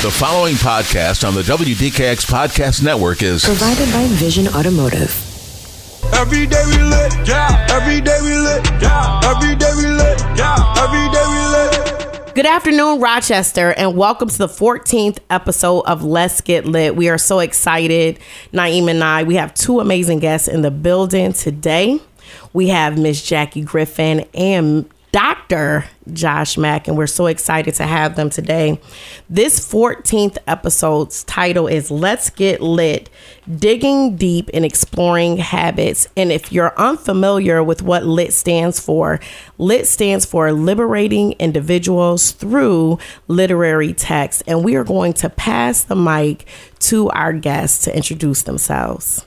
The following podcast on the WDKX Podcast Network is provided by Vision Automotive. Every day we lit, yeah. Every day we lit, yeah. Every day we lit, yeah. Every day we lit. Good afternoon, Rochester, and welcome to the 14th episode of Let's Get Lit. We are so excited, Niema and I. We have two amazing guests in the building today. We have Miss Jackie Griffin and Dr. Josh Mack, and we're so excited to have them today. This 14th episode's title is Let's Get Lit Digging Deep and Exploring Habits. And if you're unfamiliar with what LIT stands for, LIT stands for Liberating Individuals Through Literary Text. And we are going to pass the mic to our guests to introduce themselves.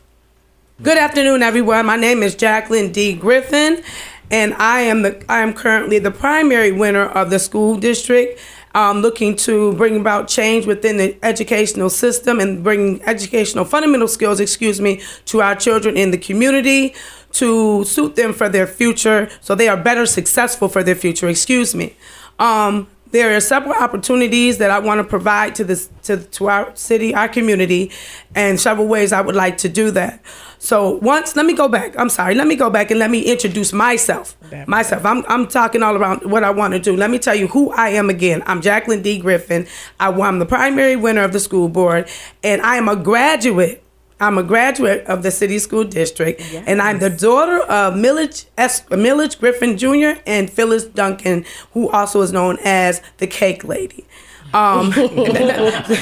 Good afternoon, everyone. My name is Jacqueline D. Griffin, and I am the I am currently the primary winner of the school district. Um, looking to bring about change within the educational system and bring educational fundamental skills, excuse me, to our children in the community to suit them for their future, so they are better successful for their future. Excuse me. Um, there are several opportunities that I want to provide to this to, to our city, our community, and several ways I would like to do that. So once, let me go back. I'm sorry. Let me go back and let me introduce myself. Myself. I'm, I'm talking all around what I want to do. Let me tell you who I am again. I'm Jacqueline D. Griffin. I, I'm the primary winner of the school board, and I am a graduate. I'm a graduate of the city school district, yes. and I'm the daughter of Millage, S, Millage Griffin Jr. and Phyllis Duncan, who also is known as the Cake Lady. Um, yeah,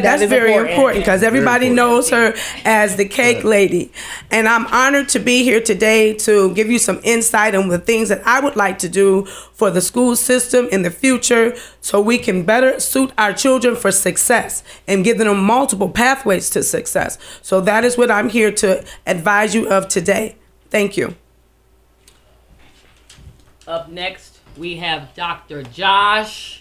that's very important because everybody knows her as the cake lady. And I'm honored to be here today to give you some insight on the things that I would like to do for the school system in the future so we can better suit our children for success and give them multiple pathways to success. So that is what I'm here to advise you of today. Thank you. Up next, we have Dr. Josh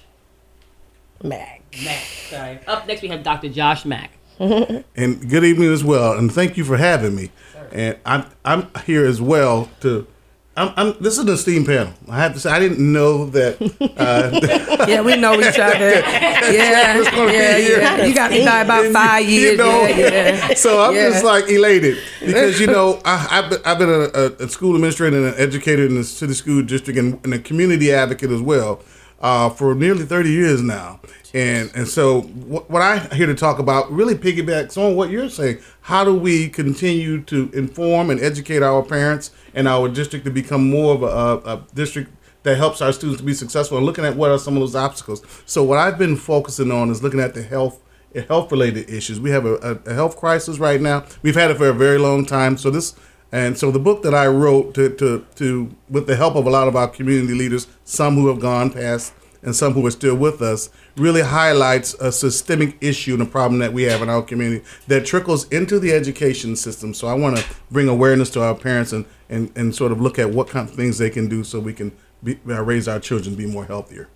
Mack. Mack, sorry. Up next, we have Dr. Josh Mack. and good evening as well, and thank you for having me. And I'm I'm here as well to. I'm, I'm, this is an esteemed panel. I have to say, I didn't know that. Uh, yeah, we know each other. Yeah, yeah, yeah. You got me by about five years. You know, yeah, yeah. So I'm yeah. just like elated because you know I, have I've been a, a, school administrator and an educator in the city school district and, and a community advocate as well uh, for nearly 30 years now. And and so what, what I here to talk about really piggybacks on what you're saying. How do we continue to inform and educate our parents and our district to become more of a, a district that helps our students to be successful and looking at what are some of those obstacles. So what I've been focusing on is looking at the health health related issues. We have a, a, health crisis right now. We've had it for a very long time. So this and so the book that I wrote to, to, to with the help of a lot of our community leaders, some who have gone past and some who are still with us, really highlights a systemic issue and a problem that we have in our community that trickles into the education system. So I want to bring awareness to our parents and, and, and sort of look at what kind of things they can do so we can be, uh, raise our children to be more healthier.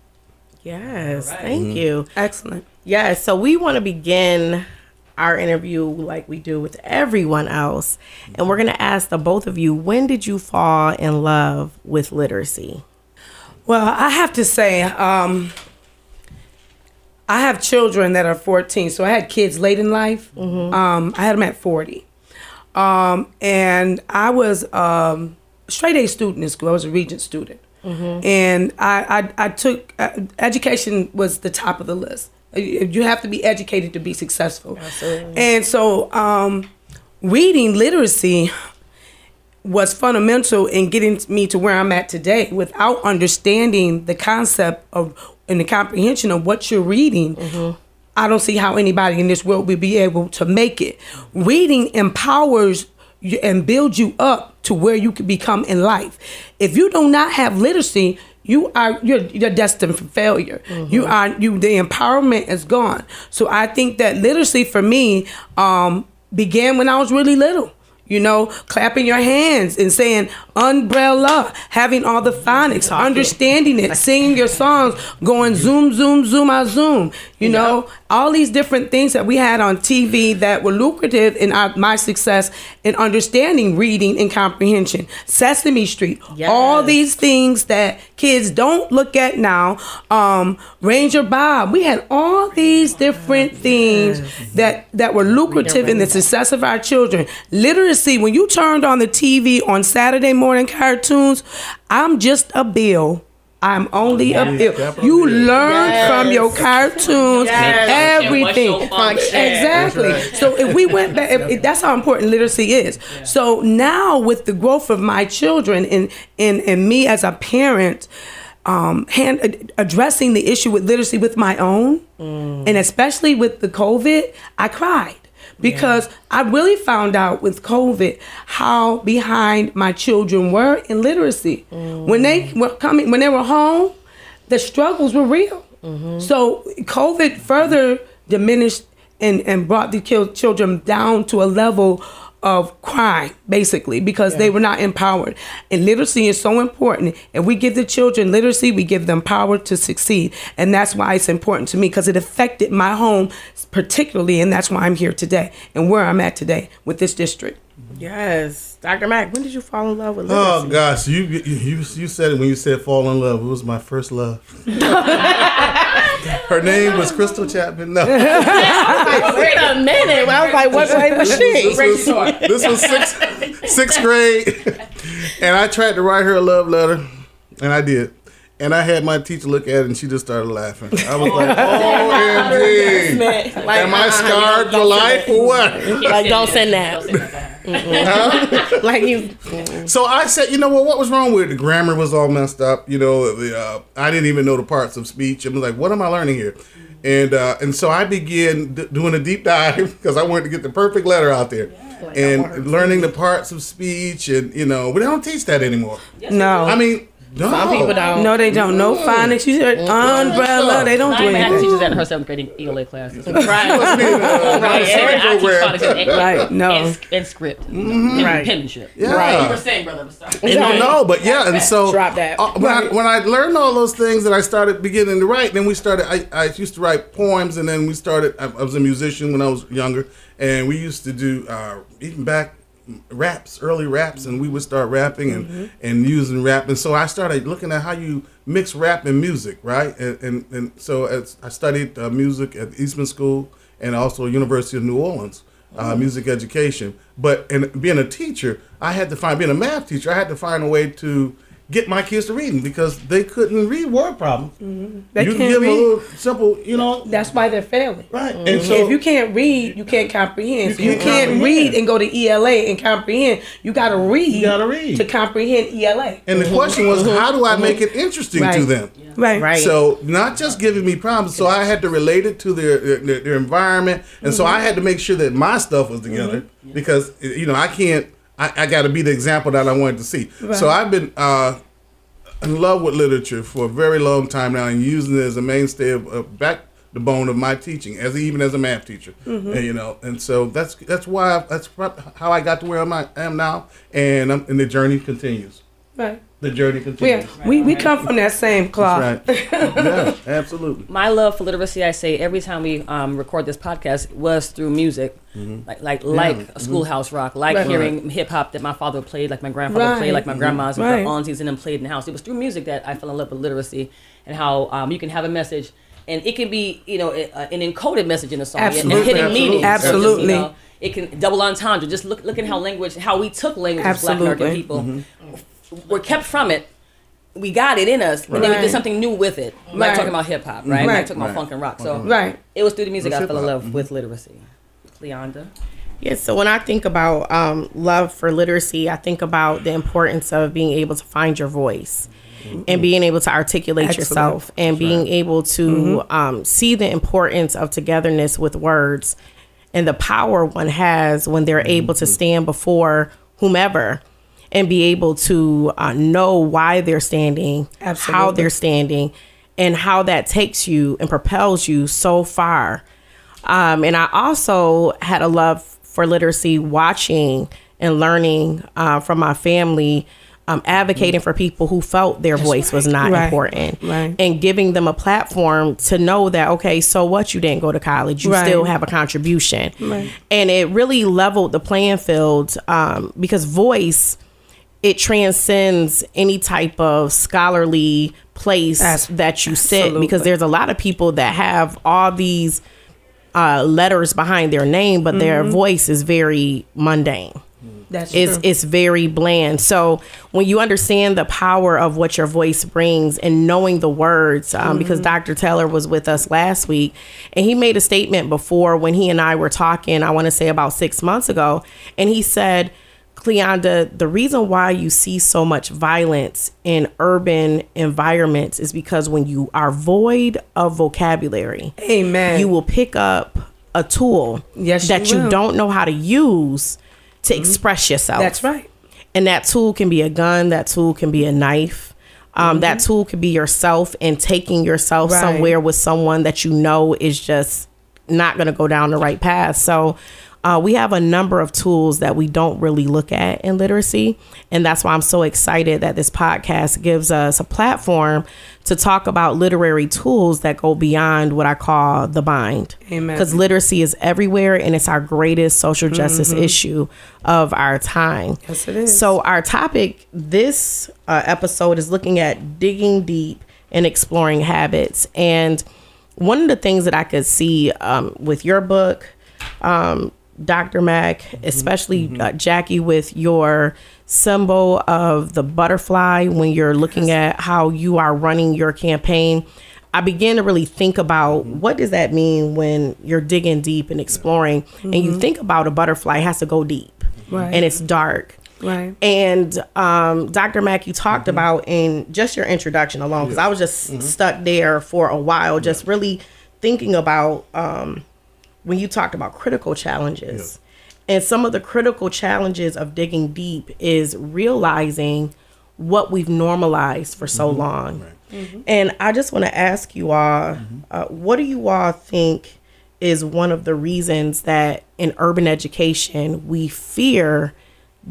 Yes, right. thank mm-hmm. you. Excellent. Yes, so we want to begin our interview like we do with everyone else. And we're going to ask the both of you when did you fall in love with literacy? Well, I have to say, um, I have children that are 14, so I had kids late in life. Mm-hmm. Um, I had them at 40. Um, and I was um, a straight A student in school, I was a regent student. Mm-hmm. And I, I, I took uh, education was the top of the list. You have to be educated to be successful. Absolutely. And so, um, reading literacy was fundamental in getting me to where I'm at today. Without understanding the concept of and the comprehension of what you're reading, mm-hmm. I don't see how anybody in this world would be able to make it. Reading empowers you and builds you up to where you can become in life. If you do not have literacy, you are you're, you're destined for failure. Mm-hmm. You are you the empowerment is gone. So I think that literacy for me um, began when I was really little. You know, clapping your hands and saying umbrella, having all the phonics, understanding it, singing your songs, going zoom, zoom, zoom, I zoom, you know, all these different things that we had on TV that were lucrative in our, my success in understanding reading and comprehension. Sesame Street, all these things that kids don't look at now. Um, Ranger Bob, we had all these different things that that were lucrative in the success of our children. Literacy, when you turned on the TV on Saturday morning cartoons, I'm just a bill. I'm only a bill. You learn from your cartoons Yes. everything. What's your function? Exactly. So if we went back, if, if that's how important literacy is. So now with the growth of my children and and and me as a parent, um, hand, ad- addressing the issue with literacy with my own, and especially with the COVID, I cried because I really found out with COVID how behind my children were in literacy. When they were coming, when they were home, the struggles were real. So COVID further diminished and, and brought the children down to a level of crime, basically, because they were not empowered. And literacy is so important. If we give the children literacy, we give them power to succeed. And that's why it's important to me because it affected my home particularly. And that's why I'm here today and where I'm at today with this district. Yes, Dr. Mack. When did you fall in love with literacy? Oh gosh, you, you you you said it when you said fall in love. It was my first love. Her name was Crystal Chapman. No, Wait a minute. I was like, what grade was she? this was, this was sixth sixth grade, and I tried to write her a love letter, and I did. And I had my teacher look at it, and she just started laughing. I was like, oh, "OMG, Like, am I uh-uh, scarred for life or what?" Like, don't send that. Send that. Like you. So I said, you know what? What was wrong with it? The grammar was all messed up. You know, the uh, I didn't even know the parts of speech. I was like, what am I learning here? And uh, and so I began d- doing a deep dive because I wanted to get the perfect letter out there, and learning the parts of speech. And you know, we don't teach that anymore. No. I mean, no. Some people don't. no, they don't. No phonics. You said umbrella. They don't do even had anything. teachers at her seventh grade ELA classes. Must be, uh, Right, summer and I teach program. phonics and, Right, no. and, and script, and Right. penmanship. Yeah. You were saying, brother. I'm sorry. You don't know, but yeah, and so Drop that. uh, when, I, when I learned all those things and I started beginning to write, then we started. I, I used to write poems, and then we started. I, I was a musician when I was younger, and we used to do uh, even back raps, early raps, and we would start rapping and and using rap, and so I started looking at how you mix rap and music, right? And and, and so as I studied uh, music at Eastman School and also University of New Orleans uh, music education. But and being a teacher, I had to find being a math teacher. I had to find a way to get my kids to reading because they couldn't read word problems. Mm-hmm. They you can can't give them a little simple, you know, That's why they're failing. right? Mm-hmm. And so if you can't read, you can't comprehend. So You you can't can't comprehend. read and go to ELA and comprehend. You got to read. You gotta read. to comprehend ELA. and the question was, mm-hmm. how do I make it interesting to Right. them? Right. Right. So not just giving me problems, so I had to relate it to their their, their environment, and so I had to make sure that my stuff was together because you know I can't. I, I got to be the example that I wanted to see. So I've been uh, in love with literature for a very long time now, and using it as a mainstay of, of back the bone of my teaching, as even as a math teacher, and, you know. And so that's that's why that's how I got to where I'm am now, and I'm, and the journey continues. Right. The journey We, continues. we, we come from that same cloth. Right. yeah, absolutely. My love for literacy, I say every time we um, record this podcast, was through music, like like like Schoolhouse Rock, like Right. hearing hip hop that my father played, like my grandfather Right. played, like my grandma's and Right. my aunties and them played in the house. It was through music that I fell in love with literacy and how um, you can have a message. And it can be, you know, a- a- an encoded message in a song, and- and Absolutely. hidden meanings. Absolutely. Just, you know, it can double entendre. Just look, look at how language, how we took language as Black American Absolutely. people. We're kept from it. We got it in us, and then we did something new with it. Like Right. talking about hip hop, right? Right. Like talking about Right. funk and rock. So Right. it was through the music It's I fell in hip-hop. love with literacy. Clianda. Yeah, so when I think about um, love for literacy, I think about the importance of being able to find your voice and being able to articulate Excellent. yourself and being able to um, see the importance of togetherness with words and the power one has when they're able to stand before whomever and be able to uh, know why they're standing, how they're standing, and how that takes you and propels you so far. Um, and I also had a love for literacy watching and learning uh, from my family. Um, advocating for people who felt their voice was not Right. important Right. and giving them a platform to know that okay so what you didn't go to college you Right. still have a contribution Right. and it really leveled the playing field um, because voice it transcends any type of scholarly place As- that you sit absolutely. because there's a lot of people that have all these uh, letters behind their name but their voice is very mundane That's it's true. it's very bland. So when you understand the power of what your voice brings and knowing the words, um, because Dr. Taylor was with us last week, and he made a statement before when he and I were talking. I want to say about six months ago, and he said. Clianda, the reason why you see so much violence in urban environments is because when you are void of vocabulary, Amen. you will pick up a tool Yes, that you you don't know how to use to express yourself. That's right. And that tool can be a gun, that tool can be a knife. Um, That tool could be yourself and taking yourself Mm-hmm. Right. somewhere with someone that you know is just not going to go down the right path. So, uh, we have a number of tools that we don't really look at in literacy. And that's why I'm so excited that this podcast gives us a platform to talk about literary tools that go beyond what I call the bind. Amen. Because literacy is everywhere and it's our greatest social justice issue of our time. Mm-hmm. Yes, it is. So, our topic this uh, episode is looking at digging deep and exploring habits. And one of the things that I could see um, with your book, um, Dr. Mack, Mm-hmm. especially uh, Jackie, with your symbol of the butterfly when you're looking at how you are running your campaign. I began to really think about Mm-hmm. what does that mean when you're digging deep and exploring, and you think about a butterfly it has to go deep, Mm-hmm. Right. and it's dark. Right. And um, Dr. Mack, you talked Mm-hmm. about in just your introduction alone, because I was just stuck there for a while, just really thinking about um, when you talked about critical challenges. And some of the critical challenges of digging deep is realizing what we've normalized for so mm-hmm. long. Mm-hmm. And I just want to ask you all mm-hmm. uh, what do you all think is one of the reasons that in urban education we fear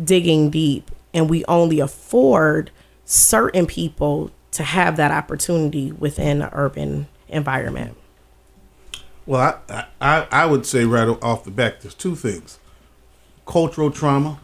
digging deep and we only afford certain people to have that opportunity within the urban environment? Well, I, I I would say right off the back, there's two things: cultural trauma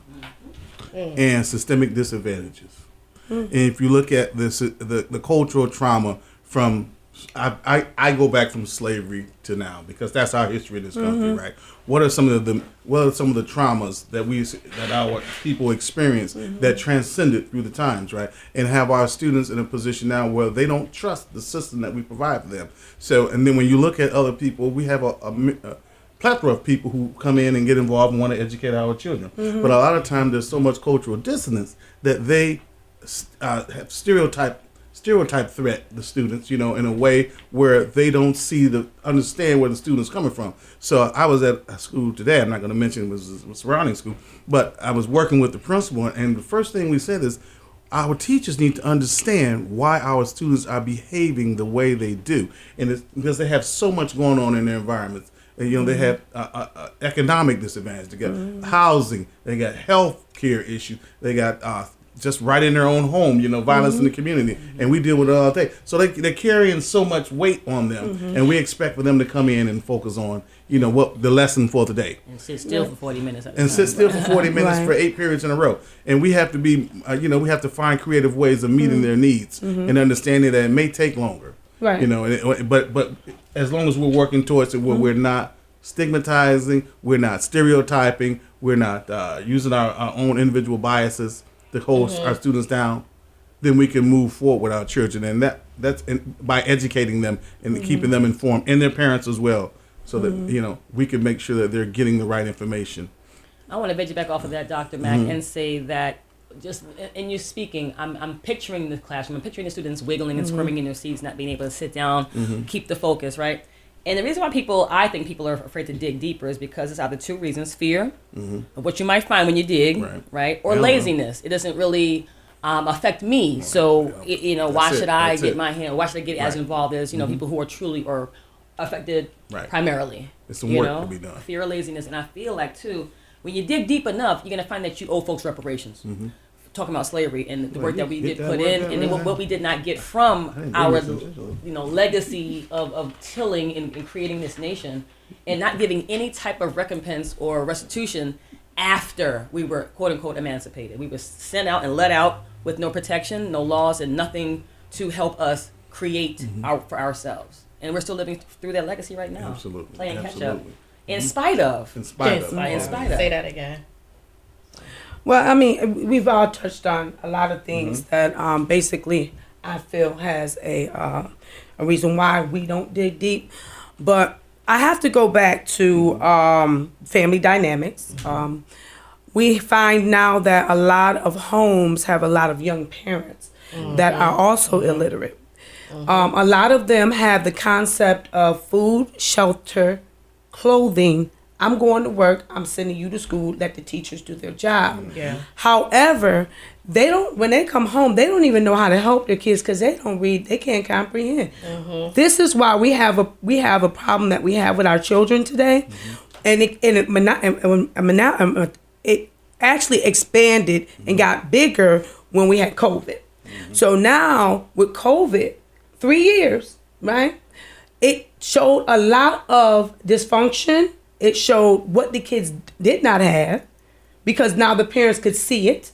mm. and systemic disadvantages. And if you look at this, uh, the the cultural trauma from I, I, I go back from slavery to now because that's our history in this country, mm-hmm. right? What are some of the what are some of the traumas that we that our people experience mm-hmm. that transcended through the times, right? And have our students in a position now where they don't trust the system that we provide for them. So, and then when you look at other people, we have a, a, a plethora of people who come in and get involved and want to educate our children. Mm-hmm. But a lot of times there's so much cultural dissonance that they uh, have stereotype stereotype threat the students, you know, in a way where they don't see the understand where the students coming from. So I was at a school today. I'm not going to mention it was a surrounding school, but I was working with the principal, and the first thing we said is. Our teachers need to understand why our students are behaving the way they do, and it's because they have so much going on in their environments. And, you know, they have uh, uh, economic disadvantage. They got housing. They got health care issues. They got uh, just right in their own home, you know, violence in the mm-hmm. community, and we deal with it all day. So they they're carrying so much weight on them, mm-hmm. and we expect for them to come in and focus on, you know, what the lesson for today, and sit still for 40 minutes and time. sit still for forty minutes Right. for eight periods in a row. And we have to be, uh, you know, we have to find creative ways of meeting mm-hmm. their needs and understanding that it may take longer, Right. You know, and it, uh, but but as long as we're working towards it, where we're not stigmatizing, we're not stereotyping, we're not uh, using our, our own individual biases to hold our students down, then we can move forward with our children, and that that's in, by educating them and keeping them informed, and their parents as well, so that you know we can make sure that they're getting the right information. I want to veg back off of that, Dr. Mack, Mm-hmm. and say that just in- you speaking, I'm, I'm picturing the classroom. I'm picturing the students wiggling and squirming in their seats, not being able to sit down, Mm-hmm. keep the focus, right? And the reason why people, I think people are afraid to dig deeper is because it's either two reasons fear of what you might find when you dig, Mm-hmm. Right. right? Or Yeah. laziness. It doesn't really um, affect me. So, y- you know, why That's it. should I That's get it. my hand, why should I get as Right. Mm-hmm. involved as, you know, people who are truly or affected Right. primarily? There's some you work know? to be done. Fear of laziness. And I feel like, too, when you dig deep enough, you're gonna find that you owe folks reparations. Talking about slavery and the work that we did that put in, down and then what, what we did not get from our, you know, legacy of, of tilling and, and creating this nation, and not giving any type of recompense or restitution after we were quote unquote emancipated. We were sent out and let out with no protection, no laws, and nothing to help us create Mm-hmm. our, for ourselves. And we're still living through that legacy right now. Absolutely. Playing catch up. In spite of. In spite of. In spite of. Say that again. Well, I mean, we've all touched on a lot of things Mm-hmm. that um, basically I feel has a uh, a reason why we don't dig deep, but I have to go back to um, family dynamics. Um, we find now that a lot of homes have a lot of young parents that are also illiterate. Um, a lot of them have the concept of food, shelter, clothing. I'm going to work. I'm sending you to school. Let the teachers do their job. Mm-hmm. Yeah. However, they don't. When they come home, they don't even know how to help their kids because they don't read. They can't comprehend. Mm-hmm. This is why we have a we have a problem that we have with our children today, mm-hmm. and it and it, and- and- and um, uh, it actually expanded and got bigger when we had COVID. So now with COVID, three years, right? It showed a lot of dysfunction. It showed what the kids did not have because now the parents could see it,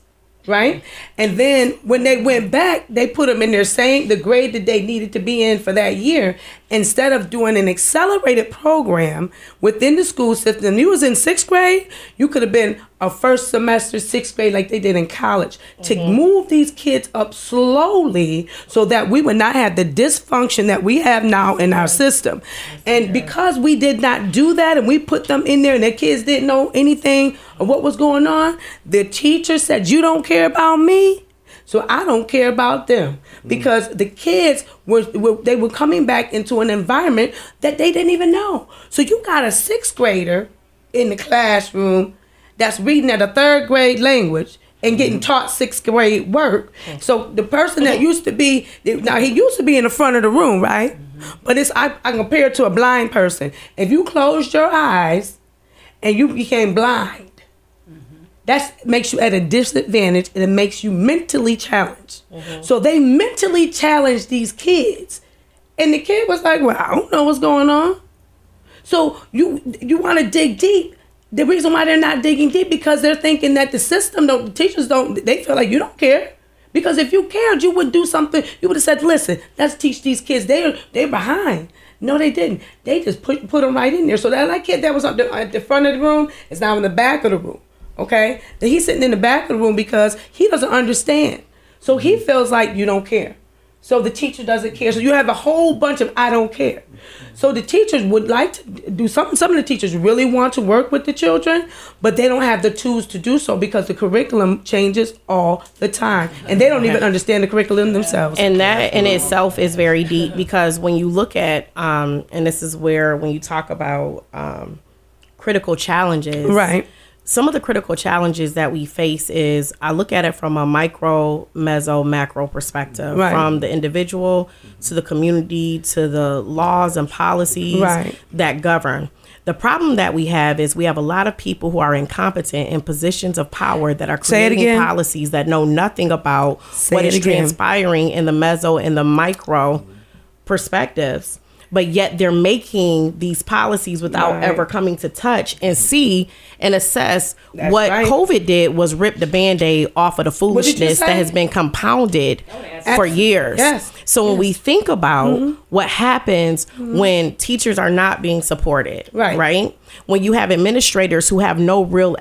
right? And then when they went back, they put them in their same the grade that they needed to be in for that year instead of doing an accelerated program within the school system. You was in sixth grade, you could have been a first semester sixth grade like they did in college to mm-hmm. move these kids up slowly so that we would not have the dysfunction that we have now in our system. And because we did not do that and we put them in there and the kids didn't know anything of what was going on, the teacher said, You don't care about me. So I don't care about them mm. because the kids were, were they were coming back into an environment that they didn't even know. So you got a sixth grader in the classroom that's reading at a third grade language and getting mm-hmm. taught sixth grade work. Mm-hmm. So the person that mm-hmm. used to be now he used to be in the front of the room, right? But it's I, I compare it to a blind person. If you closed your eyes and you became blind, that makes you at a disadvantage and it makes you mentally challenged. So they mentally challenged these kids. And the kid was like, Well, I don't know what's going on. So you you want to dig deep. The reason why they're not digging deep because they're thinking that the system don't the teachers don't they feel like you don't care. Because if you cared, you would do something. You would have said, "Listen, let's teach these kids. They're they're behind." No, they didn't. They just put put them right in there. So that, that kid that was up the, at the front of the room is now in the back of the room. Okay, then he's sitting in the back of the room because he doesn't understand. So he feels like you don't care. So the teacher doesn't care. So you have a whole bunch of I don't care. So the teachers would like to do something. Some of the teachers really want to work with the children, but they don't have the tools to do so because the curriculum changes all the time, and they don't even understand the curriculum themselves. and that in itself is very deep because when you look at um and this is where when you talk about um critical challenges right. Some of the critical challenges that we face is I look at it from a micro, meso, macro perspective, Right. from the individual to the community to the laws and policies Right. that govern. The problem that we have is we have a lot of people who are incompetent in positions of power that are creating policies that know nothing about Say what is again. transpiring in the meso and the micro perspectives. But yet they're making these policies without Right. ever coming to touch and see and assess That's what right. COVID did was rip the band-aid off of the foolishness that has been compounded for years. yes. So when we think about what happens when teachers are not being supported, Right. right? When you have administrators who have no real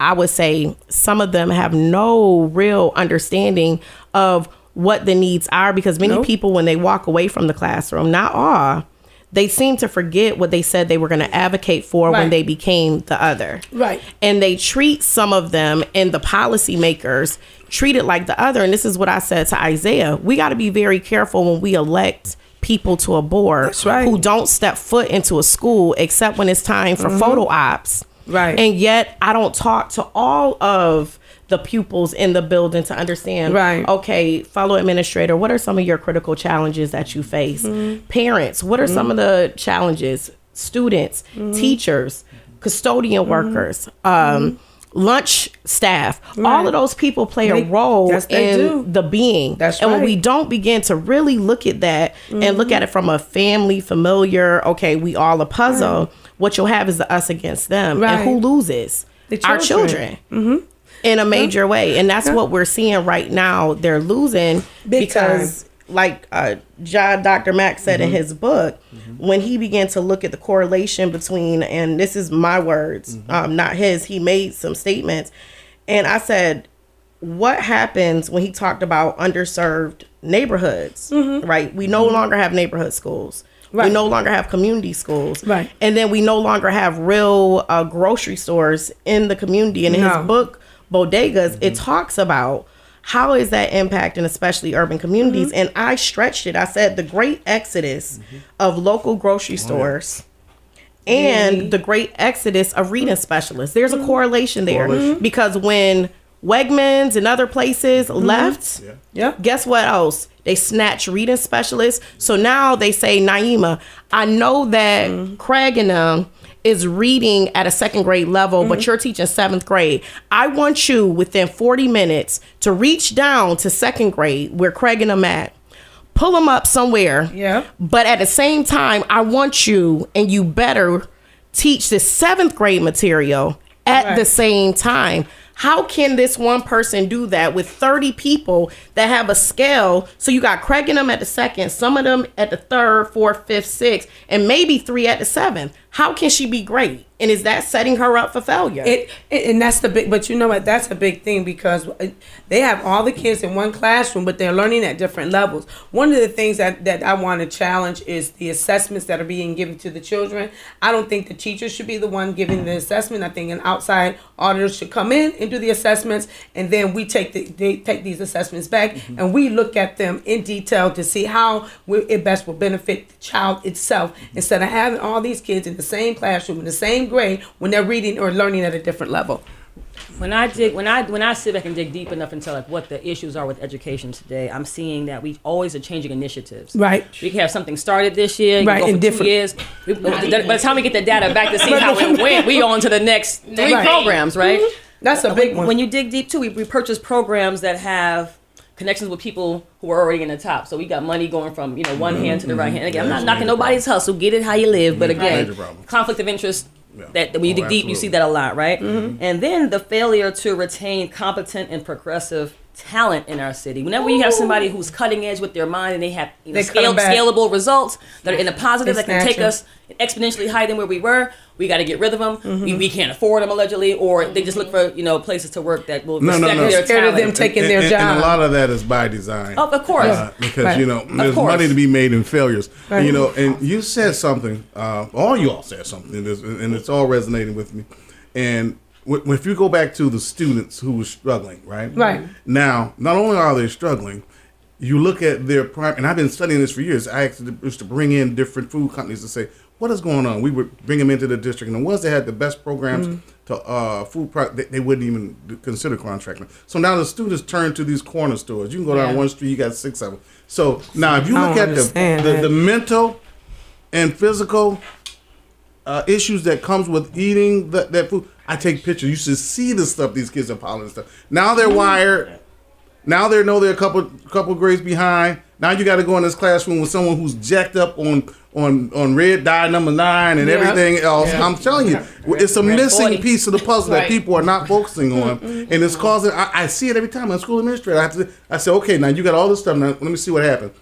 I would say some of them have no real understanding of what the needs are because many Nope. people when they walk away from the classroom, not all, they seem to forget what they said they were going to advocate for when they became the other. Right. And they treat some of them and the policymakers treat it like the other. And this is what I said to Isaiah. We got to be very careful when we elect people to a board right. who don't step foot into a school except when it's time for photo ops. Mm-hmm. Right. And yet I don't talk to all of the pupils in the building to understand Right. okay fellow administrator what are some of your critical challenges that you face Mm-hmm. parents what are some of the challenges students Mm-hmm. teachers custodian Mm-hmm. workers, um, lunch staff. All of those people play They- a role yes, in do. the being. That's and when we don't begin to really look at that and look at it from a family, familiar, okay, we all a puzzle. What you'll have is the us against them, and who loses? The Our children. children. In a major way, and that's what we're seeing right now. They're losing Big because, like uh, John Dr. Mack said in his book, when he began to look at the correlation between, and this is my words, um, not his. He made some statements, and I said, what happens when he talked about underserved neighborhoods right? We no longer have neighborhood schools. We no longer have community schools. Right. and then we no longer have real uh, grocery stores in the community. And in No. his book bodegas it mm-hmm. talks about how is that impacting especially urban communities. Mm-hmm. And i stretched it. I said the great exodus mm-hmm. of local grocery oh, stores and the great exodus of reading specialists. There's a correlation there Correlation. because when Wegmans and other places left, Yeah. guess what else? They snatched reading specialists. So now they say, Niema, I know that Craig and them is reading at a second grade level, but mm-hmm. you're teaching seventh grade. I want you within 40 minutes to reach down to second grade where Craig and them at. Pull them up somewhere. Yeah. But at the same time, I want you and you better teach the seventh grade material at Right. the same time. How can this one person do that with 30 people that have a scale? So you got Craig and them at the second, some of them at the third, fourth, fifth, sixth, and maybe three at the seventh. How can she be great? And is that setting her up for failure? It, it and that's the big. But you know what? That's a big thing because uh, they have all the kids in one classroom, but they're learning at different levels. One of the things that that I want to challenge is the assessments that are being given to the children. I don't think the teachers should be the one giving the assessment. I think an outside auditor should come in and do the assessments, and then we take the they take these assessments back and we look at them in detail to see how we, it best will benefit the child itself instead of having all these kids in the same classroom in the same grade when they're reading or learning at a different level. when I dig when I when I sit back and dig deep enough into like what the issues are with education today, I'm seeing that we always are changing initiatives. Right. We can have something started this year, Right, in for different- years. We, by the time we get the data back to see how it went, we on to the next three Right. programs, right? Mm-hmm. That's a big when, one. When you dig deep too, we, we purchase programs that have connections with people who are already in the top. So we got money going from you know one hand to the right hand. Again, I'm not knocking nobody's hustle. Get it how you live, but again, conflict of interest. Yeah. That, when you Oh, dig deep, you see that a lot, right? And then the failure to retain competent and progressive talent in our city. Whenever you have somebody who's cutting edge with their mind and they have you know, They cut scale, 'em back. scalable results that are in the positive They that can take take 'em. us exponentially higher than where we were, we got to get rid of them. Mm-hmm. We, we can't afford them allegedly, or they just look for you know places to work that will No, no, respect no. their Scared of them taking and, their and- job. And a lot of that is by design. Oh, of course. Uh, because Right. you know there's money to be made in failures. Right. And, you know, and you said something. Uh, all you all said something, and it's, and it's all resonating with me. And wh- if you go back to the students who were struggling, right? Right. Now, not only are they struggling, you look at their prime, and I've been studying this for years. I actually used to bring in different food companies to say, what is going on? We would bring them into the district, and the ones that had the best programs to uh, food, pro- they, they wouldn't even consider contracting. So now the students turn to these corner stores. You can go down Yeah. one street, you got six of them. So now, if you look at the, the the mental and physical uh, issues that comes with eating that, that food. I take pictures. You should see the stuff these kids are piling stuff. Now they're wired. Now they know they're a couple couple grades behind. Now you got to go in this classroom with someone who's jacked up on on on red dye number nine and Yeah. everything else. I'm telling you, it's a missing 40. piece of the puzzle that people are not focusing on, mm-hmm. Mm-hmm. and it's causing. I, I see it every time. I'm a school administrator. I have to. I say, okay, now you got all this stuff. Now let me see what happened.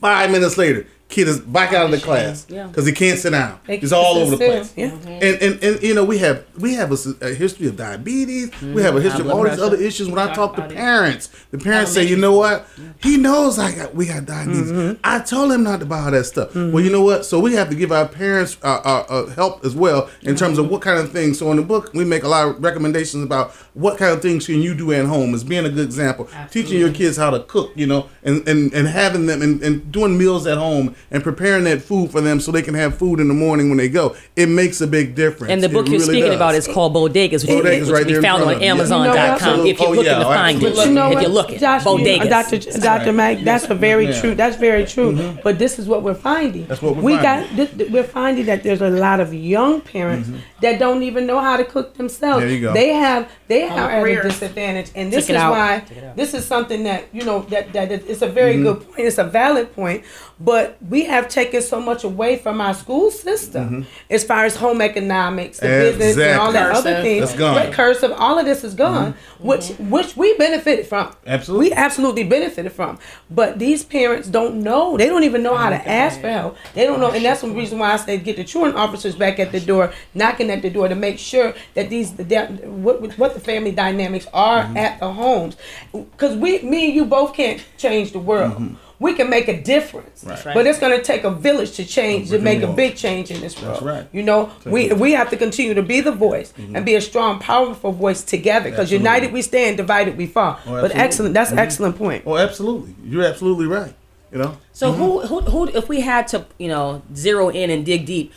Five minutes later, kid is back out of the class Yeah. because he can't sit down. They He's all over the place. Yeah. And, and and you know we have we have a, s- a history of diabetes. We have a history of all these other issues. When I talk to about it. parents, the parents say, you know what? He knows I got we got diabetes. I told him not to buy all that stuff. Well, you know what? So we have to give our parents uh, uh, uh, help as well in terms of what kind of things. So in the book, we make a lot of recommendations about what kind of things can you do at home as being a good example. Teaching your kids how to cook, you know, and and, and having them and, and doing meals at home and preparing that food for them so they can have food in the morning when they go. It makes a big difference. And the It book you're really speaking does. about is called Bodegas, which, Bodegas which right can be found on. Amazon.com You know, if you're oh, looking yeah, to find it. You know if what, you're looking. Josh, you- Bodegas. Dr. J- Dr. Mack, that's a very Yeah. true. That's very true. But this is what we're finding. That's what we're we finding. got. This, we're finding that there's a lot of young parents that don't even know how to cook themselves. There you go. They have they are at a disadvantage, and this Check it is out. why this is something that you know that that is- it's a very Mm-hmm. good point. It's a valid point, but we have taken so much away from our school system Mm-hmm. as far as home economics, the business, and all that Exactly. other things. That's gone. Right, cursive, all of this is gone, mm-hmm. which which we benefited from. Absolutely. we absolutely benefited from. But these parents don't know; they don't even know how to ask for help. They don't know, and that's the reason why I say get the truant officers back at the door, knocking at the door to make sure that these that, what what the family dynamics are mm-hmm. at the homes, because we, me and you both can't change the world. Mm-hmm. We can make a difference, Right. but it's going to take a village to change to make and a big change in this world. right. You know, we we have to continue to be the voice and mm-hmm. be a strong, powerful voice together. Because united we stand, divided we fall. Oh, but excellent, that's an excellent point. Oh, absolutely. You're absolutely right. You know. So who, mm-hmm. who, who, if we had to, you know, zero in and dig deep,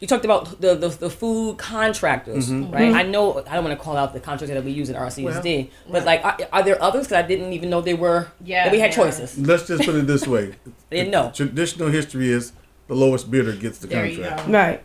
you talked about the the, the food contractors, mm-hmm. right? Mm-hmm. I know I don't want to call out the contractor that we use in RCSD, but like, are, are there others? Because I didn't even know they were. Yeah, that we had yeah. choices. Let's just put it this way. I didn't know. Traditional history is the lowest bidder gets the There you contract. go. Right.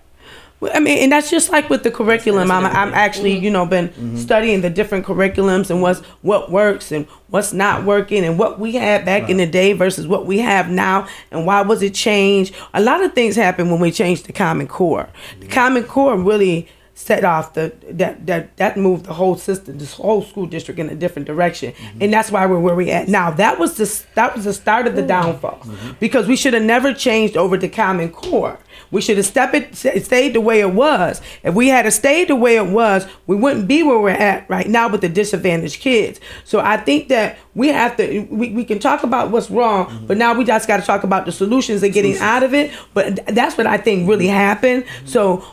Well, I mean, and that's just like with the curriculum. I'm, I'm actually, mm-hmm. you know, been mm-hmm. studying the different curriculums and what's what works and what's not working and what we had back in the day versus what we have now and why was it changed. A lot of things happen when we changed the Common Core. The mm-hmm. Common Core really set off the that that that moved the whole system, this whole school district in a different direction, mm-hmm. and that's why we're where we at now. That was the that was the start of the downfall mm-hmm. because we should have never changed over to Common Core. We should have stepped it, stayed the way it was. If we had stayed the way it was, we wouldn't be where we're at right now with the disadvantaged kids. So I think that we have to, we, we can talk about what's wrong, mm-hmm. but now we just got to talk about the solutions and getting out of it. But that's what I think really happened. So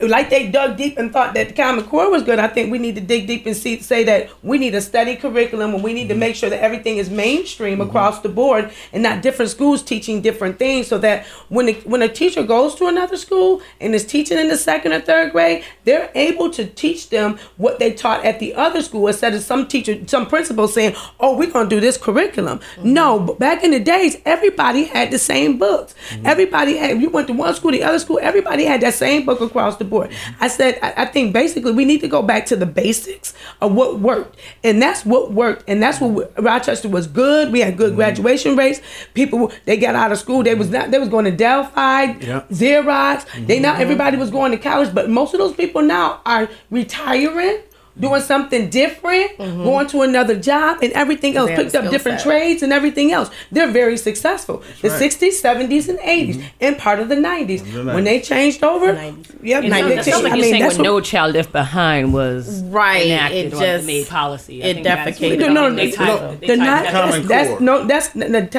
like they dug deep and thought that the Common Core was good, I think we need to dig deep and see say that we need a study curriculum and we need to make sure that everything is mainstream mm-hmm. across the board and not different schools teaching different things so that when the, when a teacher goes to another school and is teaching in the second or third grade, they're able to teach them what they taught at the other school instead of some teacher, some principal saying, "Oh, we're gonna do this curriculum." Mm-hmm. No, but back in the days, everybody had the same books. Mm-hmm. Everybody had. You went to one school, the other school, everybody had that same book across the board. I said, I, I think basically we need to go back to the basics of what worked, and that's what worked, and that's what we- Rochester was good. We had good mm-hmm. graduation rates. People they got out of school, they was not they was going to Delphi, Yeah. Xerox. They now mm-hmm. everybody was going to college, but most of those people now are retiring. Doing something different, mm-hmm. going to another job, and everything else. Picked up different set. trades and everything else. They're very successful. the right. 60s, 70s, and 80s, mm-hmm. and part of the 90s. The When they changed over, 90s. yep, It they sounds, it changed- sounds like I you're mean, saying that's when what- No Child Left Behind was Right, enacted it just- made policy. I it defecated No, no, they no, tied- no, they they're not. That's, that's no. That's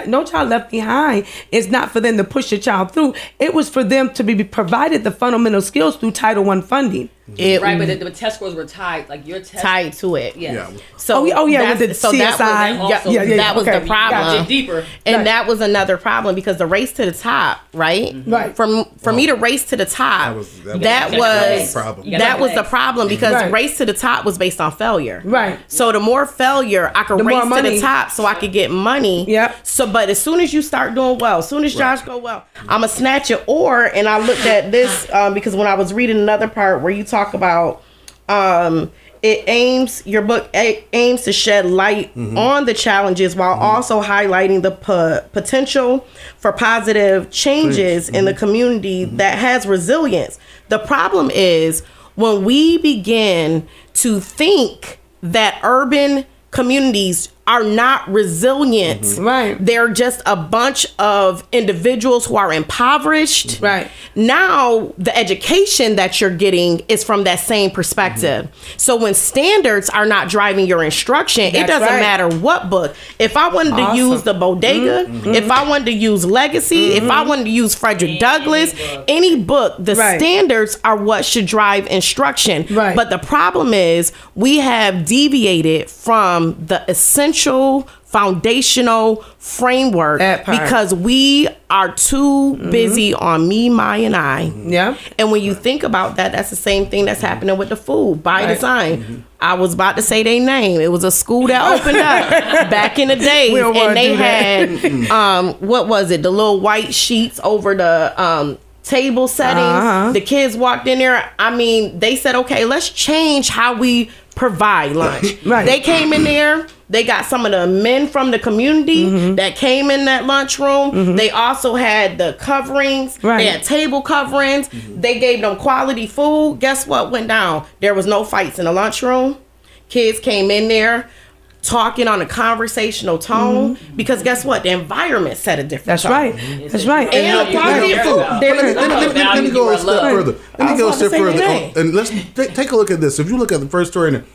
no, child left behind. Is not for them to push your child through. It was for them to be provided the fundamental skills through Title One funding. Mm-hmm. It Right, but the, the test scores were tied. Like your test. tied to it. Yes. Yeah. So Oh, yeah, oh, yeah, with that's- the so that CSI. was, Also, yeah, yeah, that was okay. the problem. Dig deeper. And Right. that was another problem because the race to the top, right? Mm-hmm. Right. From for me to race to the top, That was- that was- that that was was the problem. That was the problem mm-hmm. because Right. race to the top was based on failure. Right. So the more failure, I could The race to the top so I could get money. Yep. So, but as soon as you start doing well, as soon as Josh go well, I'ma snatch it. Or and I looked at this um, because when I was reading another part where you talk about um, it aims your book aims to shed light mm-hmm. on the challenges while mm-hmm. also highlighting the po- potential for positive changes in the mm-hmm. community that has resilience. The problem is when we begin to think that urban communities are not resilient. Right. They're just a bunch of individuals who are impoverished. Right. Now, the education that you're getting is from that same perspective. So when standards are not driving your instruction, it doesn't right. matter what book. If I wanted to use the bodega, if I wanted to use legacy, if I wanted to use Frederick Douglass, any book, the Right. standards are what should drive instruction. Right. But the problem is we have deviated from the essential foundational framework because we are too busy on me, my, and I. Yeah. And when you think about that, that's the same thing that's happening with the food by Right. design. I was about to say their name. It was a school that opened up back in the days, We don't wanna and they had um, what was it? The little white sheets over the um, table settings. Uh-huh. The kids walked in there. I mean, they said, "Okay, let's change how we provide lunch." Right. They came in there. They got some of the men from the community Mm-hmm. that came in that lunchroom. They also had the coverings. Right. They had table coverings. They gave them quality food. Guess what went down? There was no fights in the lunchroom. Kids came in there talking on a conversational tone because guess what? The environment set a different That's tone. right. That's right. And the quality of food. let, me go a step further let me go a step further and let's ta- take a look at this. If you look at the first story in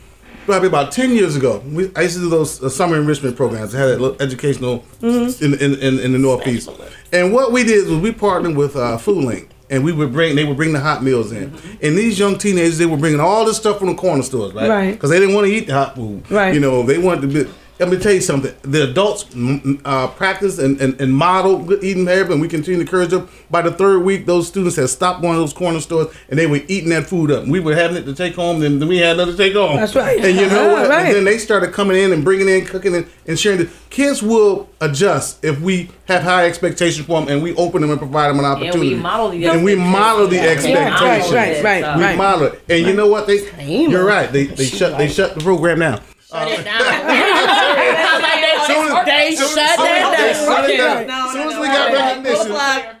probably about 10 years ago, we, I used to do those uh, summer enrichment programs. I had a little educational Mm-hmm. in, in, in, in the Northeast. And what we did was we partnered with uh, Foodlink. And we would bring, they would bring the hot meals in. Mm-hmm. And these young teenagers, they were bringing all this stuff from the corner stores, right? Right. Because they didn't want to eat the hot food. Right. You know, they wanted to be. Let me tell you something. The adults uh, practice and, and, and model good eating behavior, and we continue to encourage them. By the third week, those students had stopped going to those corner stores, and they were eating that food up. We were having it to take home, then we had nothing to take home. That's right. And you know what? right. And then they started coming in and bringing in, cooking and, and sharing. The kids will adjust if we have high expectations for them, and we open them and provide them an opportunity. And opportunity. we model the and we model the expectations. expectations. Right, right, right, We right. model it, and you know what? They, Same. you're right. They they shut they shut the program down. Shut it down. Soon- They soon- shut soon- that they down. shut it down. Right. As soon as we got recognition,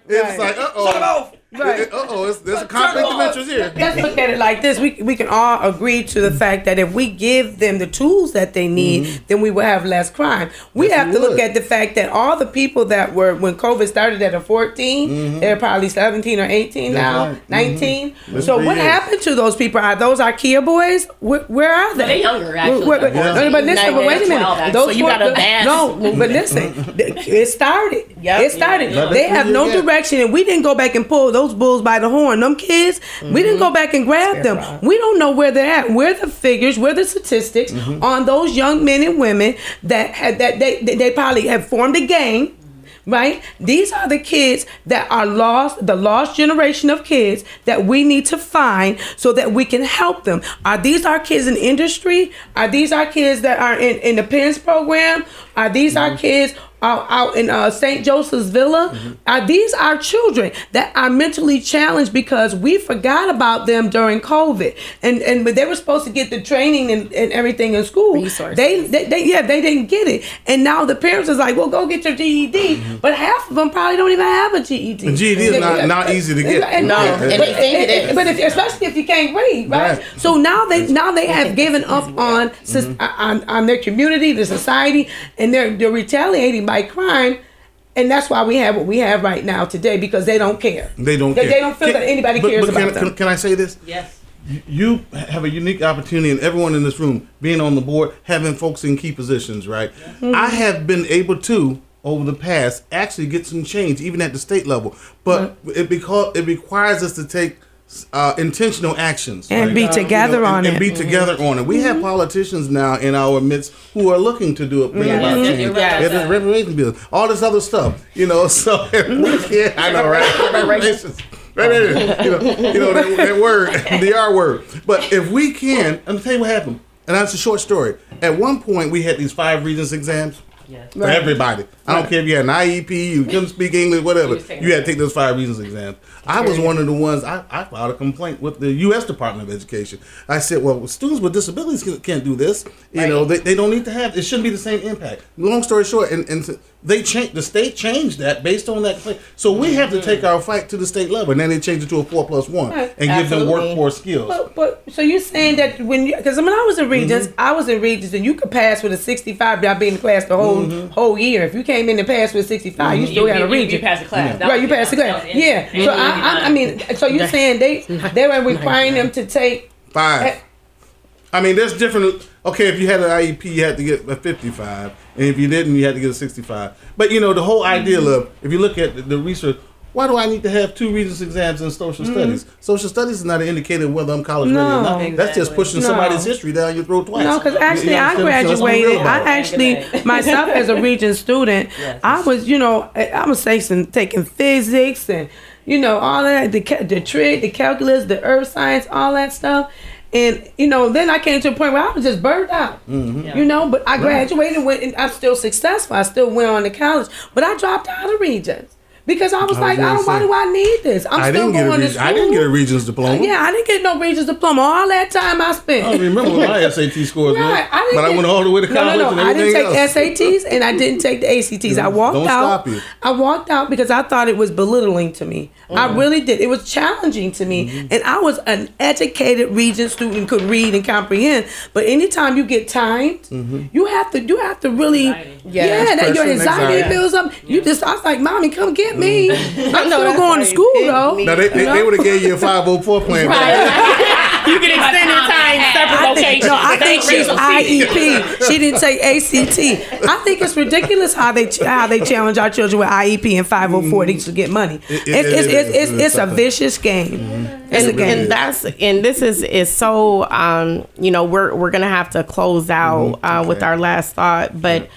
it's like, uh oh, Right. uh oh, there's a conflict of interest here. Let's look at it like this. We, we can all agree to the fact that if we give them the tools that they need, then we will have less crime. We Yes, have we to look would. at the fact that all the people that were, when COVID started at a 14, they're probably 17 or 18 That's now, right. 19. That's So what years. happened to those people? Are those IKEA boys? Where, where are they? they're younger, actually. Where- where- Yeah. But listen, but wait a minute. Those So you got a bad- No, but listen, it started. Yep. It started. Yeah. They have no direction, and we didn't go back and pull those bulls by the horn. Them kids, we didn't mm-hmm. go back and grab them. We don't know where they're at. We're the figures, we're the statistics mm-hmm. on those young men and women that had that they they they probably have formed a gang. Right? These are the kids that are lost, the lost generation of kids that we need to find so that we can help them. Are these our kids in industry? Are these our kids that are in, in the PINS program? Are these our mm-hmm. kids out, out in uh, St. Joseph's Villa? Are these are children that are mentally challenged because we forgot about them during COVID? And and but they were supposed to get the training and, and everything in school. Resources. They, they, they yeah they didn't get it, and now the parents is like, well, go get your GED, but half of them probably don't even have a GED. The GED is not- not easy to get. And, No, and- but, and- but if, especially if you can't read, right? Right. So now they now they have given up on Mm-hmm. on, on their community, the society, and they're they're retaliating by crime. And that's why we have what we have right now today because they don't care. They don't They, care. they don't feel Can- that anybody but- cares but about can, them. Can, can I say this? Yes. you have a unique opportunity, and everyone in this room being on the board, having folks in key positions, right? Mm-hmm. I have been able to over the past actually get some change, even at the state level, but mm-hmm. it because it requires us to take uh, intentional actions And right? be together and, on and it. And be together on it. We have politicians now in our midst who are looking to do it, bring about Mhm. change. You're right. Yeah, the reparation bill, all this other stuff, you know. So yeah, I know, right? Reparations. Right, right, right. You know, you know that, that word, the R word. But if we can, and I'll tell you what happened. And that's a short story. At one point, we had these five Regents exams Yes. for everybody. I don't care if you had an IEP, you couldn't speak English, whatever. You had to take those five Regents exams. I was one of the ones. I, I filed a complaint with the U.S. Department of Education. I said, "Well, students with disabilities can- can't do this. You know, they, they don't need to have. It shouldn't be the same impact." Long story short, and, and they changed. The state changed that based on that complaint. So we have to take our fight to the state level, and then they changed it to a four plus one and give them Absolutely. workforce skills. But, but so you're saying that when you because when I was in Regents, Mm-hmm. I was in Regents and you could pass with a 65 without being in class the whole Mm-hmm. whole year. If you came in and passed with a 65, you still You, had a you, you, Regent. passed the class. That Right, you passed the class. was in- Yeah. So I, I, I mean, so you're saying they they were requiring them to take Five. I mean, there's different. Okay, if you had an IEP, you had to get a 55, and if you didn't, you had to get a 65. But you know, the whole idea of if you look at the, the research, Why do I need to have two Regents exams in social studies? Social studies is not an indicator of whether I'm college ready or Mm. No. not. That's just pushing No. somebody's history down your throat twice. No, because You- you actually I understand? So let's be real graduated. I actually myself as a Regent student, Yes. I was, you know, I- I was taking taking physics and you know all that the the trig, the calculus, the earth science, all that stuff. And you know, then I came to a point where I was just burned out. Mm-hmm. You know, but I graduated, went, and I'm still successful. I still went on to college, but I dropped out of Regents because I was I was like, I don't, why do I need this? I'm I still didn't going to Regents, school. I didn't get a Regents diploma. Yeah, I didn't get no Regents diploma. All that time I spent. I don't remember my SAT scores were, Right, I didn't but I went all the way to college no, no, and no. I didn't take else. SATs and I didn't take the ACTs. I walked Don't out. stop you. I walked out because I thought it was belittling to me. I really did. It was challenging to me, Mm-hmm. and I was an educated Regent student, could read and comprehend. But anytime you get timed, Mm-hmm. you have to. You have to really. Anxiety. Yeah, Yeah, that your anxiety anxiety. builds up. You just. I was like, "Mommy, come get me." I'm know, still going to school though. me. Now they, they, they would have gave you a 504 plan. back you can extend your time separate I locations. no, I think she's IEP. She didn't take ACT. I think it's ridiculous how they how they challenge our children with IEP and 504 to get money. Mm. It- It's it- it's it it's, it's, It is a vicious game. It's a and, game. and that's and this is is so um you know we're we're gonna have to close out uh, with our last thought but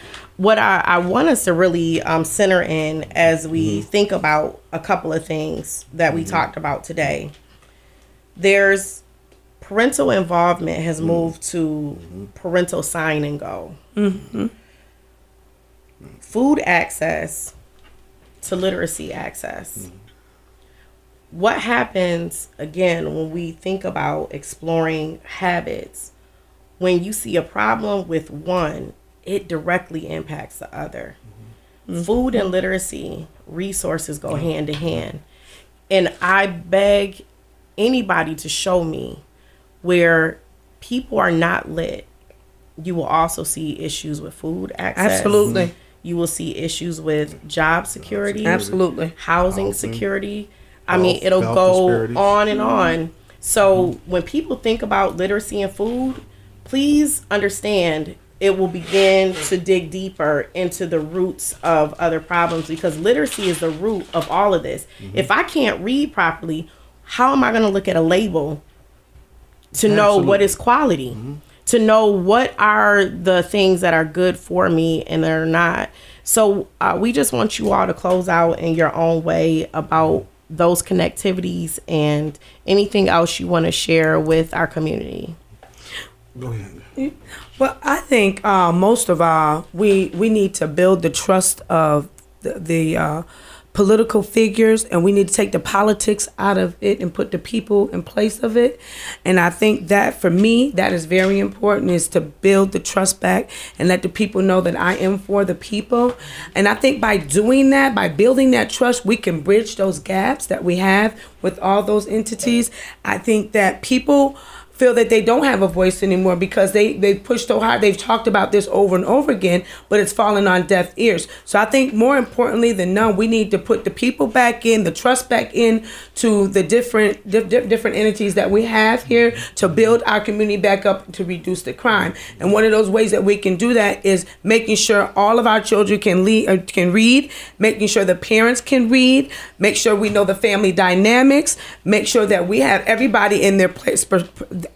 what I, I want us to really um, center in as we mm-hmm. think about a couple of things that we mm-hmm. talked about today. There's parental involvement has mm. moved to mm-hmm. parental sign and go. Food access to literacy access. What happens again when we think about exploring habits? When you see a problem with one it directly impacts the other. Mm-hmm. Mm-hmm. Food and literacy resources go hand in hand. And i beg anybody to show me where people are not lit you will also see issues with food access. Absolutely. Mm-hmm. you will see issues with job security Absolutely. housing, Housing, security. I mean, it'll go disparities. on and on. So when people think about literacy and food, please understand it will begin to dig deeper into the roots of other problems because literacy is the root of all of this. If I can't read properly, how am I going to look at a label to know what is Absolutely. is quality? To know what are the things that are good for me and they're not. So uh, we just want you all to close out in your own way about those connectivities and anything else you want to share with our community. Go ahead. Well, I think uh, most of all, we we need to build the trust of the, the uh, political figures, and we need to take the politics out of it and put the people in place of it. And I think that for me, that is very important: is to build the trust back and let the people know that I am for the people. And I think by doing that, by building that trust, we can bridge those gaps that we have with all those entities. I think that people feel that they don't have a voice anymore because they they pushed so hard. They've talked about this over and over again, but it's fallen on deaf ears. So I think more importantly than none, we need to put the people back in, the trust back in to the different di- di- different entities that we have here to build our community back up to reduce the crime. And one of those ways that we can do that is making sure all of our children can lead, uh, can read, making sure the parents can read, make sure we know the family dynamics, make sure that we have everybody in their place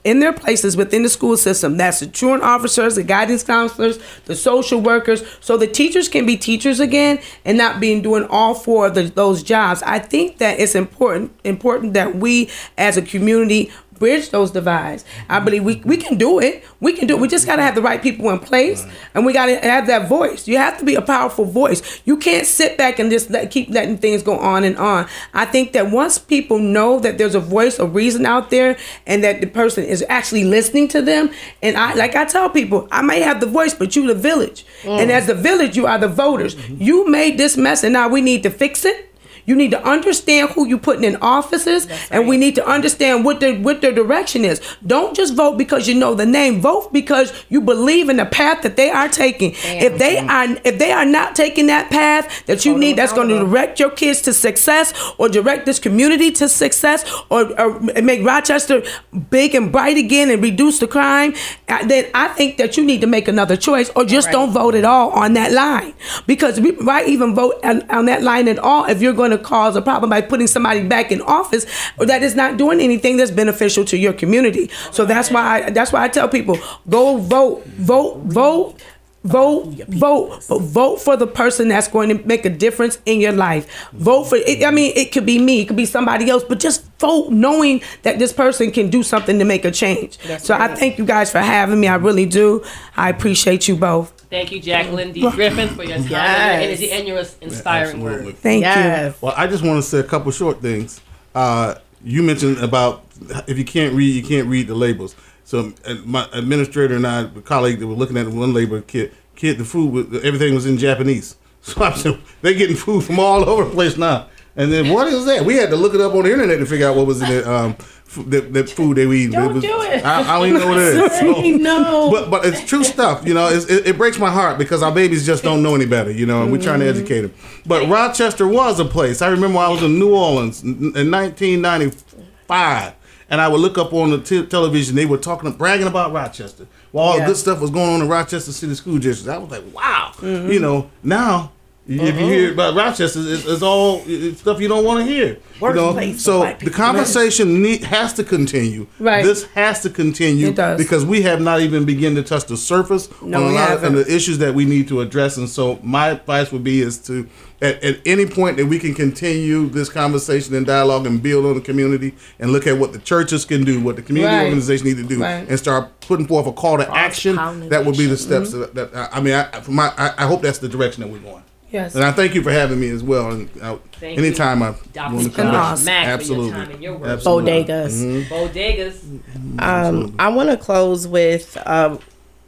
in their places within the school system. That's the truant officers, the guidance counselors, the social workers, so the teachers can be teachers again and not being doing all four of the, those jobs. I think that it's important important that we as a community bridge those divides. I mm-hmm. believe we, we can do it. We can do it. We just got to have the right people in place and we got to have that voice. You have to be a powerful voice. You can't sit back and just let, keep letting things go on and on. I think that once people know that there's a voice of reason out there and that the person is actually listening to them, and I like I tell people, I may have the voice, but you the village. And mm. as the village, you are the voters. Mm-hmm. You made this mess and now we need to fix it. You need to understand who you're putting in offices, and we need to understand what their what their direction is. Don't just vote because you know the name. Vote because you believe in the path that they are taking. If they are if they are not taking that path that you need, that's going to direct your kids to success, or direct this community to success, or, or make Rochester big and bright again and reduce the crime. uh, Then I think that you need to make another choice, or just don't vote at all on that line. Because we, why even vote on, on that line at all if you're going to to cause a problem by putting somebody back in office or that is not doing anything that's beneficial to your community. So that's why I, that's why I tell people go vote, vote, vote. Vote, vote, but vote for the person that's going to make a difference in your life. Vote for it. I mean, it could be me, it could be somebody else, but just vote knowing that this person can do something to make a change. so I thank you guys for having me. I really do. I appreciate you both. Thank you, Jacqueline D. Griffin, for your time and your energy and your inspiring Absolutely. words. Thank Yes. Well, I just want to say a couple short things. Uh, you mentioned about if you can't read, you can't read the labels. So uh, my administrator and I, a colleague that were looking at one label, kid, kid, the food, was, everything was in Japanese. So I said, they're getting food from all over the place now. And then what is that? We had to look it up on the internet to figure out what was in it. um, the, the food they were eating. Don't was, do it. I, I don't even know what it is. So- no. but but it's true stuff. You know, it's, it, it breaks my heart because our babies just don't know any better. You know, and we're trying to educate them. But Rochester was a place. I remember I was in New Orleans in in 1995, and I would look up on the t- television. They were talking, bragging about Rochester. While all Yeah. the good stuff was going on in Rochester City School District. I was like, wow. You mm-hmm. know, now. If you hear about Rochester, it's, it's all it's stuff you don't want to hear. Worst you know? place So white the conversation need, has to continue. Right. This has to continue It does. because we have not even begun to touch the surface No, on a lot of haven't. the issues that we need to address. And so my advice would be is to at, at any point that we can continue this conversation and dialogue and build on the community and look at what the churches can do, what the community Right. organization need to do, Right. and start putting forth a call to action. That would be the steps Mm-hmm. that, that I mean. I, my, I, I hope that's the direction that we're going. Yes. And I thank you for having me as well. And uh, Thank anytime I you, want to come Awesome. back, Mack, for your absolutely, time and your absolutely. Bodegas. Bodegas. Um, I want to close with um,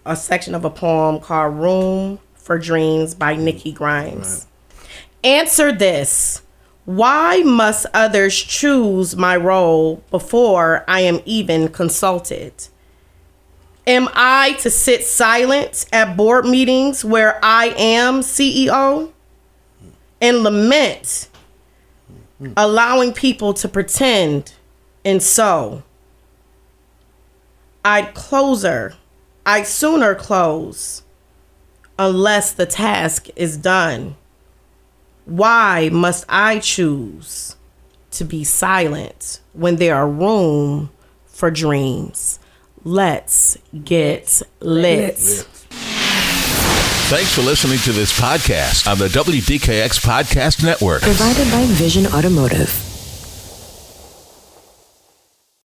a section of a poem called Room for Dreams by Nikki Grimes. Answer this Why must others choose my role before I am even consulted? Am I to sit silent at board meetings where I am CEO and lament allowing people to pretend and so? I'd closer, I'd sooner close unless the task is done. Why must I choose to be silent when there are room for dreams? Let's get lit. Thanks for listening to this podcast on the WDKX Podcast Network. Provided by Vision Automotive.